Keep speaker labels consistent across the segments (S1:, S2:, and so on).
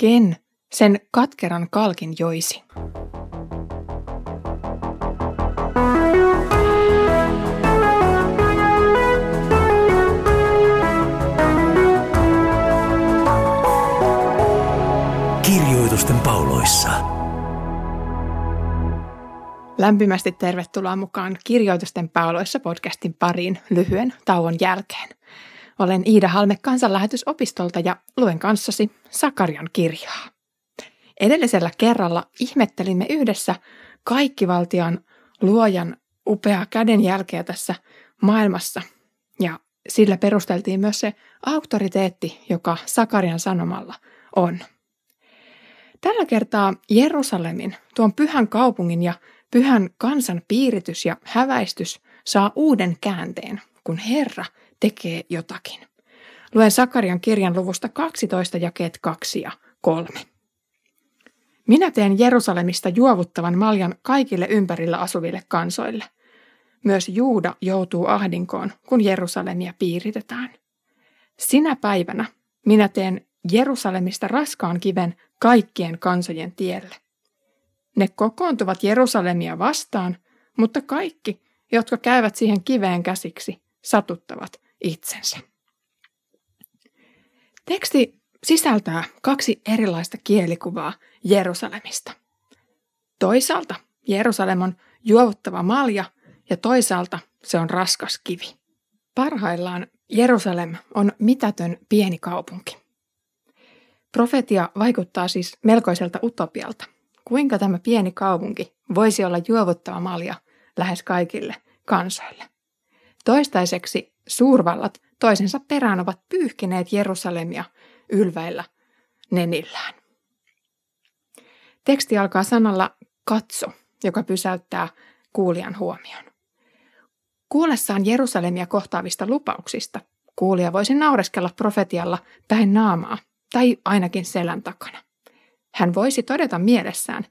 S1: Ken sen katkeran kalkin joisi?
S2: Kirjoitusten pauloissa.
S1: Lämpimästi tervetuloa mukaan Kirjoitusten pauloissa podcastin pariin lyhyen tauon jälkeen. Olen Iida Halme kansanlähetysopistolta ja luen kanssasi Sakarian kirjaa. Edellisellä kerralla ihmettelimme yhdessä kaikkivaltian luojan upeaa kädenjälkeä tässä maailmassa ja sillä perusteltiin myös se auktoriteetti, joka Sakarian sanomalla on. Tällä kertaa Jerusalemin, tuon pyhän kaupungin ja pyhän kansan piiritys ja häväistys saa uuden käänteen, kun Herra tekee jotakin. Luen Sakarian kirjan luvusta 12 jakeet 2 ja 3. Minä teen Jerusalemista juovuttavan maljan kaikille ympärillä asuville kansoille. Myös Juuda joutuu ahdinkoon, kun Jerusalemia piiritetään. Sinä päivänä minä teen Jerusalemista raskaan kiven kaikkien kansojen tielle. Ne kokoontuvat Jerusalemia vastaan, mutta kaikki, jotka käyvät siihen kiveen käsiksi, satuttavat itsensä. Teksti sisältää kaksi erilaista kielikuvaa Jerusalemista. Toisaalta Jerusalem on juovuttava malja ja toisaalta se on raskas kivi. Parhaillaan Jerusalem on mitätön pieni kaupunki. Profetia vaikuttaa siis melkoiselta utopialta. Kuinka tämä pieni kaupunki voisi olla juovuttava malja lähes kaikille kansoille? Toistaiseksi suurvallat toisensa perään ovat pyyhkineet Jerusalemia ylväillä nenillään. Teksti alkaa sanalla katso, joka pysäyttää kuulijan huomion. Kuullessaan Jerusalemia kohtaavista lupauksista kuulija voisi naureskella profetialla päin naamaa tai ainakin selän takana. Hän voisi todeta mielessään,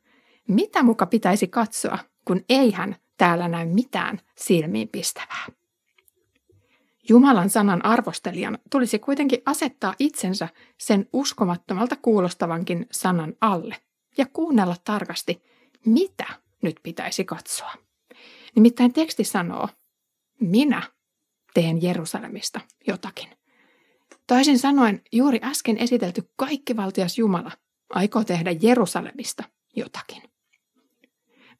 S1: mitä muka pitäisi katsoa, kun ei hän täällä näy mitään silmiin pistävää. Jumalan sanan arvostelijan tulisi kuitenkin asettaa itsensä sen uskomattomalta kuulostavankin sanan alle ja kuunnella tarkasti, mitä nyt pitäisi katsoa. Nimittäin teksti sanoo, minä teen Jerusalemista jotakin. Toisin sanoen, juuri äsken esitelty kaikkivaltias Jumala aikoo tehdä Jerusalemista jotakin.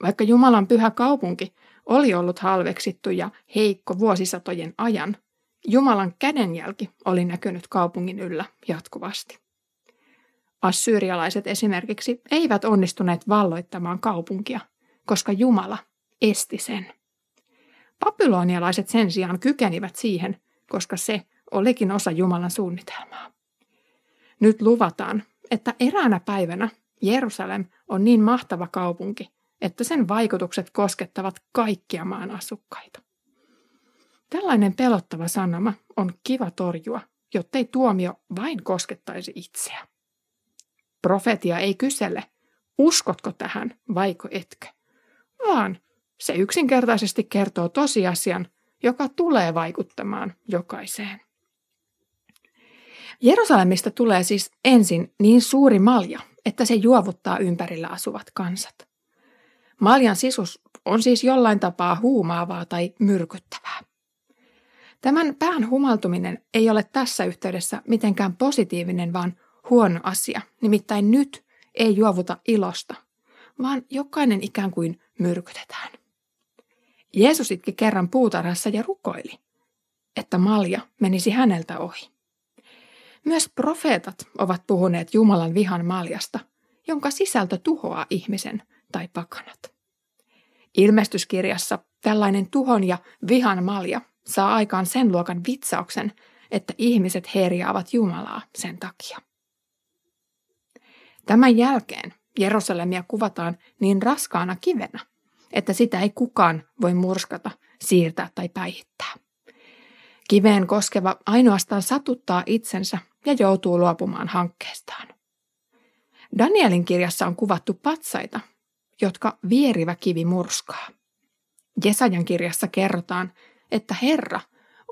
S1: Vaikka Jumalan pyhä kaupunki oli ollut halveksittu ja heikko vuosisatojen ajan, Jumalan kädenjälki oli näkynyt kaupungin yllä jatkuvasti. Assyrialaiset esimerkiksi eivät onnistuneet valloittamaan kaupunkia, koska Jumala esti sen. Babylonialaiset sen sijaan kykenivät siihen, koska se olikin osa Jumalan suunnitelmaa. Nyt luvataan, että eräänä päivänä Jerusalem on niin mahtava kaupunki, että sen vaikutukset koskettavat kaikkia maan asukkaita. Tällainen pelottava sanoma on kiva torjua, jottei tuomio vain koskettaisi itseä. Profetia ei kysele, uskotko tähän vaiko etkö, vaan se yksinkertaisesti kertoo tosiasian, joka tulee vaikuttamaan jokaiseen. Jerusalemista tulee siis ensin niin suuri malja, että se juovuttaa ympärillä asuvat kansat. Maljan sisus on siis jollain tapaa huumaavaa tai myrkyttävää. Tämän pään humaltuminen ei ole tässä yhteydessä mitenkään positiivinen, vaan huono asia. Nimittäin nyt ei juovuta ilosta, vaan jokainen ikään kuin myrkytetään. Jeesus itki kerran puutarhassa ja rukoili, että malja menisi häneltä ohi. Myös profeetat ovat puhuneet Jumalan vihan maljasta, jonka sisältö tuhoaa ihmisen tai pakanat. Ilmestyskirjassa tällainen tuhon ja vihan malja saa aikaan sen luokan vitsauksen, että ihmiset herjaavat Jumalaa sen takia. Tämän jälkeen Jerusalemia kuvataan niin raskaana kivenä, että sitä ei kukaan voi murskata, siirtää tai päihittää. Kiveen koskeva ainoastaan satuttaa itsensä ja joutuu luopumaan hankkeestaan. Danielin kirjassa on kuvattu patsaita, jotka vierivä kivi murskaa. Jesajan kirjassa kerrotaan, että Herra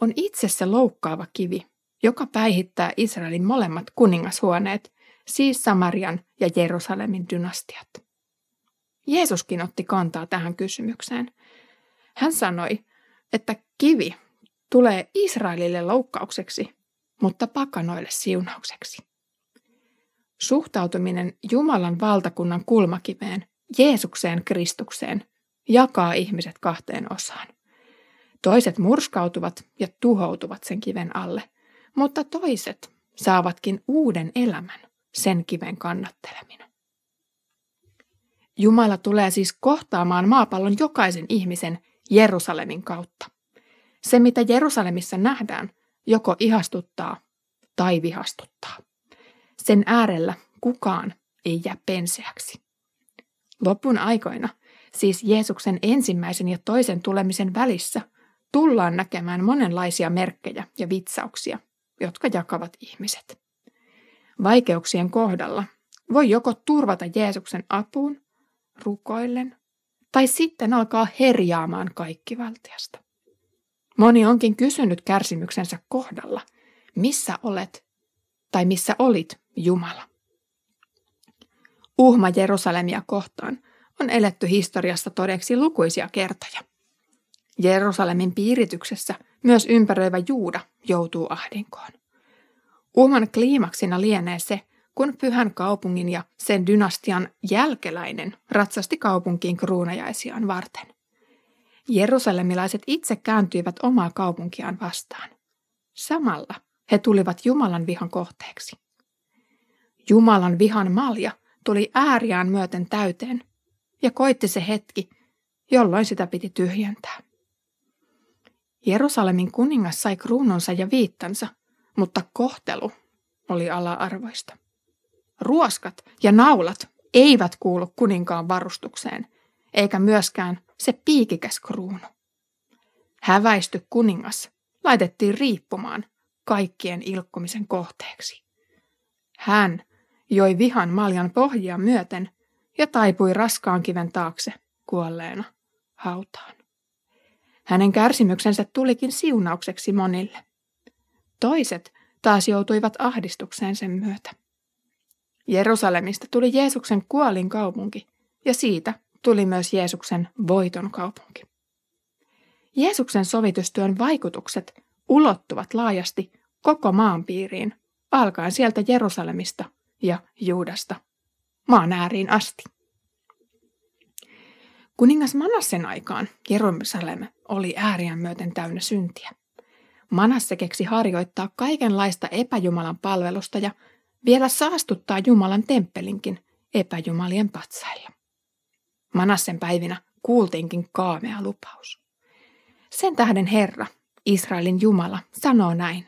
S1: on itse se loukkaava kivi, joka päihittää Israelin molemmat kuningashuoneet siis Samarian ja Jerusalemin dynastiat. Jeesuskin otti kantaa tähän kysymykseen. Hän sanoi, että kivi tulee Israelille loukkaukseksi, mutta pakanoille siunaukseksi. Suhtautuminen Jumalan valtakunnan kulmakiveen, Jeesukseen Kristukseen, jakaa ihmiset kahteen osaan. Toiset murskautuvat ja tuhoutuvat sen kiven alle, mutta toiset saavatkin uuden elämän sen kiven kannattelemina. Jumala tulee siis kohtaamaan maapallon jokaisen ihmisen Jerusalemin kautta. Se, mitä Jerusalemissa nähdään, joko ihastuttaa tai vihastuttaa. Sen äärellä kukaan ei jää penseäksi. Lopun aikoina, siis Jeesuksen ensimmäisen ja toisen tulemisen välissä, tullaan näkemään monenlaisia merkkejä ja vitsauksia, jotka jakavat ihmiset. Vaikeuksien kohdalla voi joko turvata Jeesuksen apuun, rukoillen, tai sitten alkaa herjaamaan kaikkivaltiasta. Moni onkin kysynyt kärsimyksensä kohdalla, missä olet tai missä olit Jumala. Uhma Jerusalemia kohtaan on eletty historiassa todeksi lukuisia kertoja. Jerusalemin piirityksessä myös ympäröivä Juuda joutuu ahdinkoon. Uhman kliimaksina lienee se, kun pyhän kaupungin ja sen dynastian jälkeläinen ratsasti kaupunkiin kruunajaisiaan varten. Jerusalemilaiset itse kääntyivät omaa kaupunkiaan vastaan. Samalla he tulivat Jumalan vihan kohteeksi. Jumalan vihan malja tuli ääriään myöten täyteen, ja koitti se hetki, jolloin sitä piti tyhjentää. Jerusalemin kuningas sai kruununsa ja viittansa, mutta kohtelu oli ala-arvoista. Ruoskat ja naulat eivät kuulu kuninkaan varustukseen, eikä myöskään se piikikäs kruunu. Häväisty kuningas laitettiin riippumaan kaikkien ilkkumisen kohteeksi. Hän joi vihan maljan pohjia myöten ja taipui raskaan kiven taakse kuolleena hautaan. Hänen kärsimyksensä tulikin siunaukseksi monille. Toiset taas joutuivat ahdistukseen sen myötä. Jerusalemista tuli Jeesuksen kuolin kaupunki ja siitä tuli myös Jeesuksen voiton kaupunki. Jeesuksen sovitustyön vaikutukset ulottuvat laajasti koko maanpiiriin, alkaen sieltä Jerusalemista ja Juudasta maan ääriin asti. Kuningas Manassen aikaan Jerusalem oli ääriään myöten täynnä syntiä. Manasse keksi harjoittaa kaikenlaista epäjumalan palvelusta ja vielä saastuttaa Jumalan temppelinkin epäjumalien patsailla. Manassen päivinä kuultiinkin kaamea lupaus. Sen tähden Herra, Israelin Jumala, sanoo näin.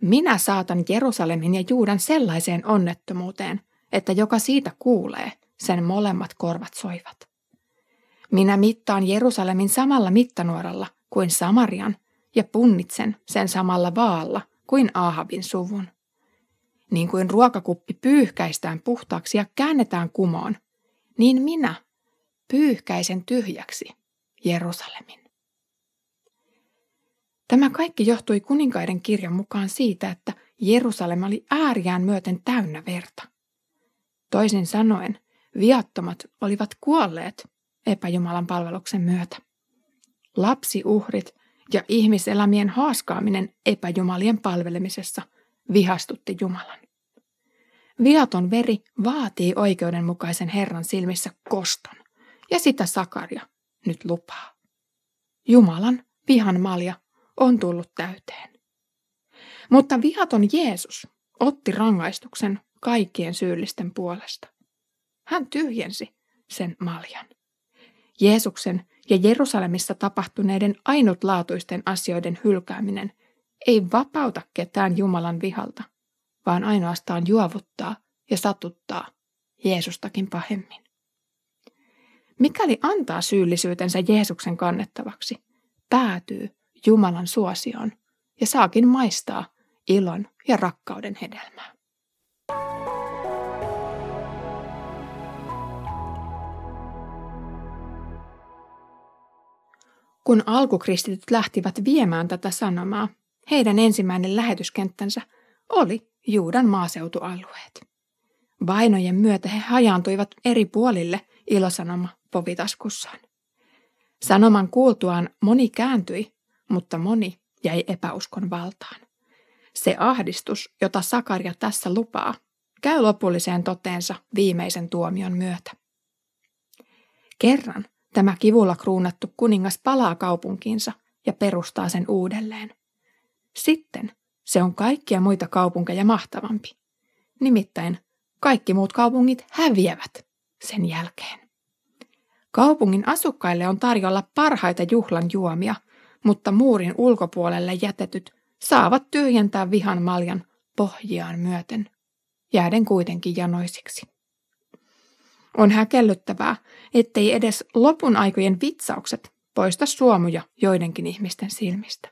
S1: Minä saatan Jerusalemin ja Juudan sellaiseen onnettomuuteen, että joka siitä kuulee, sen molemmat korvat soivat. Minä mittaan Jerusalemin samalla mittanuoralla kuin Samarian ja punnitsen sen samalla vaalla kuin Ahabin suvun. Niin kuin ruokakuppi pyyhkäistään puhtaaksi ja käännetään kumoon, niin minä pyyhkäisen tyhjäksi Jerusalemin. Tämä kaikki johtui kuninkaiden kirjan mukaan siitä, että Jerusalem oli ääriään myöten täynnä verta. Toisin sanoen, viattomat olivat kuolleet epäjumalan palveluksen myötä. Lapsiuhrit ja ihmiselämien haaskaaminen epäjumalien palvelemisessa vihastutti Jumalan. Viaton veri vaatii oikeudenmukaisen Herran silmissä koston, ja sitä Sakaria nyt lupaa. Jumalan vihan malja on tullut täyteen. Mutta vihaton Jeesus otti rangaistuksen kaikkien syyllisten puolesta. Hän tyhjensi sen maljan. Jeesuksen ja Jerusalemissa tapahtuneiden ainutlaatuisten asioiden hylkääminen ei vapauta ketään Jumalan vihalta, vaan ainoastaan juovuttaa ja satuttaa Jeesustakin pahemmin. Mikäli antaa syyllisyytensä Jeesuksen kannettavaksi, päätyy Jumalan suosioon ja saakin maistaa ilon ja rakkauden hedelmää. Kun alkukristityt lähtivät viemään tätä sanomaa, heidän ensimmäinen lähetyskenttänsä oli Juudan maaseutualueet. Vainojen myötä he hajaantuivat eri puolille ilosanoma povitaskussaan. Sanoman kuultuaan moni kääntyi, mutta moni jäi epäuskon valtaan. Se ahdistus, jota Sakaria tässä lupaa, käy lopulliseen toteensa viimeisen tuomion myötä. Kerran tämä kivulla kruunattu kuningas palaa kaupunkiinsa ja perustaa sen uudelleen. Sitten se on kaikkia muita kaupunkeja mahtavampi. Nimittäin kaikki muut kaupungit häviävät sen jälkeen. Kaupungin asukkaille on tarjolla parhaita juhlan juomia, mutta muurin ulkopuolelle jätetyt saavat tyhjentää vihan maljan pohjiaan myöten, jääden kuitenkin janoisiksi. On häkellyttävää, ettei edes lopun aikojen vitsaukset poista suomuja joidenkin ihmisten silmistä.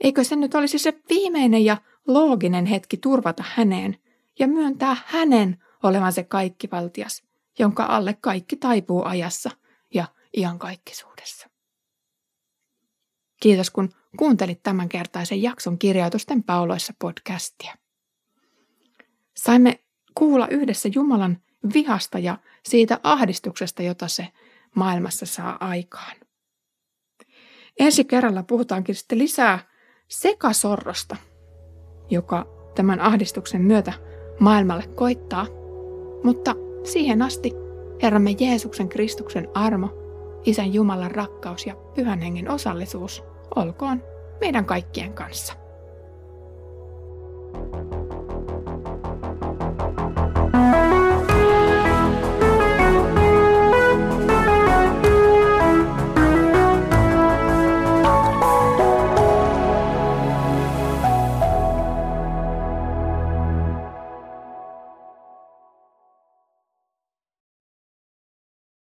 S1: Eikö se nyt olisi se viimeinen ja looginen hetki turvata häneen ja myöntää hänen olevan se kaikkivaltias, jonka alle kaikki taipuu ajassa ja iankaikkisuudessa. Kiitos kun kuuntelit tämänkertaisen jakson kirjoitusten pauloissa podcastia. Saimme kuulla yhdessä Jumalan vihasta ja siitä ahdistuksesta, jota se maailmassa saa aikaan. Ensi kerralla puhutaankin sitten lisää sekasorrosta, joka tämän ahdistuksen myötä maailmalle koittaa, mutta siihen asti Herramme Jeesuksen Kristuksen armo, Isän Jumalan rakkaus ja Pyhän Hengen osallisuus olkoon meidän kaikkien kanssa. thank you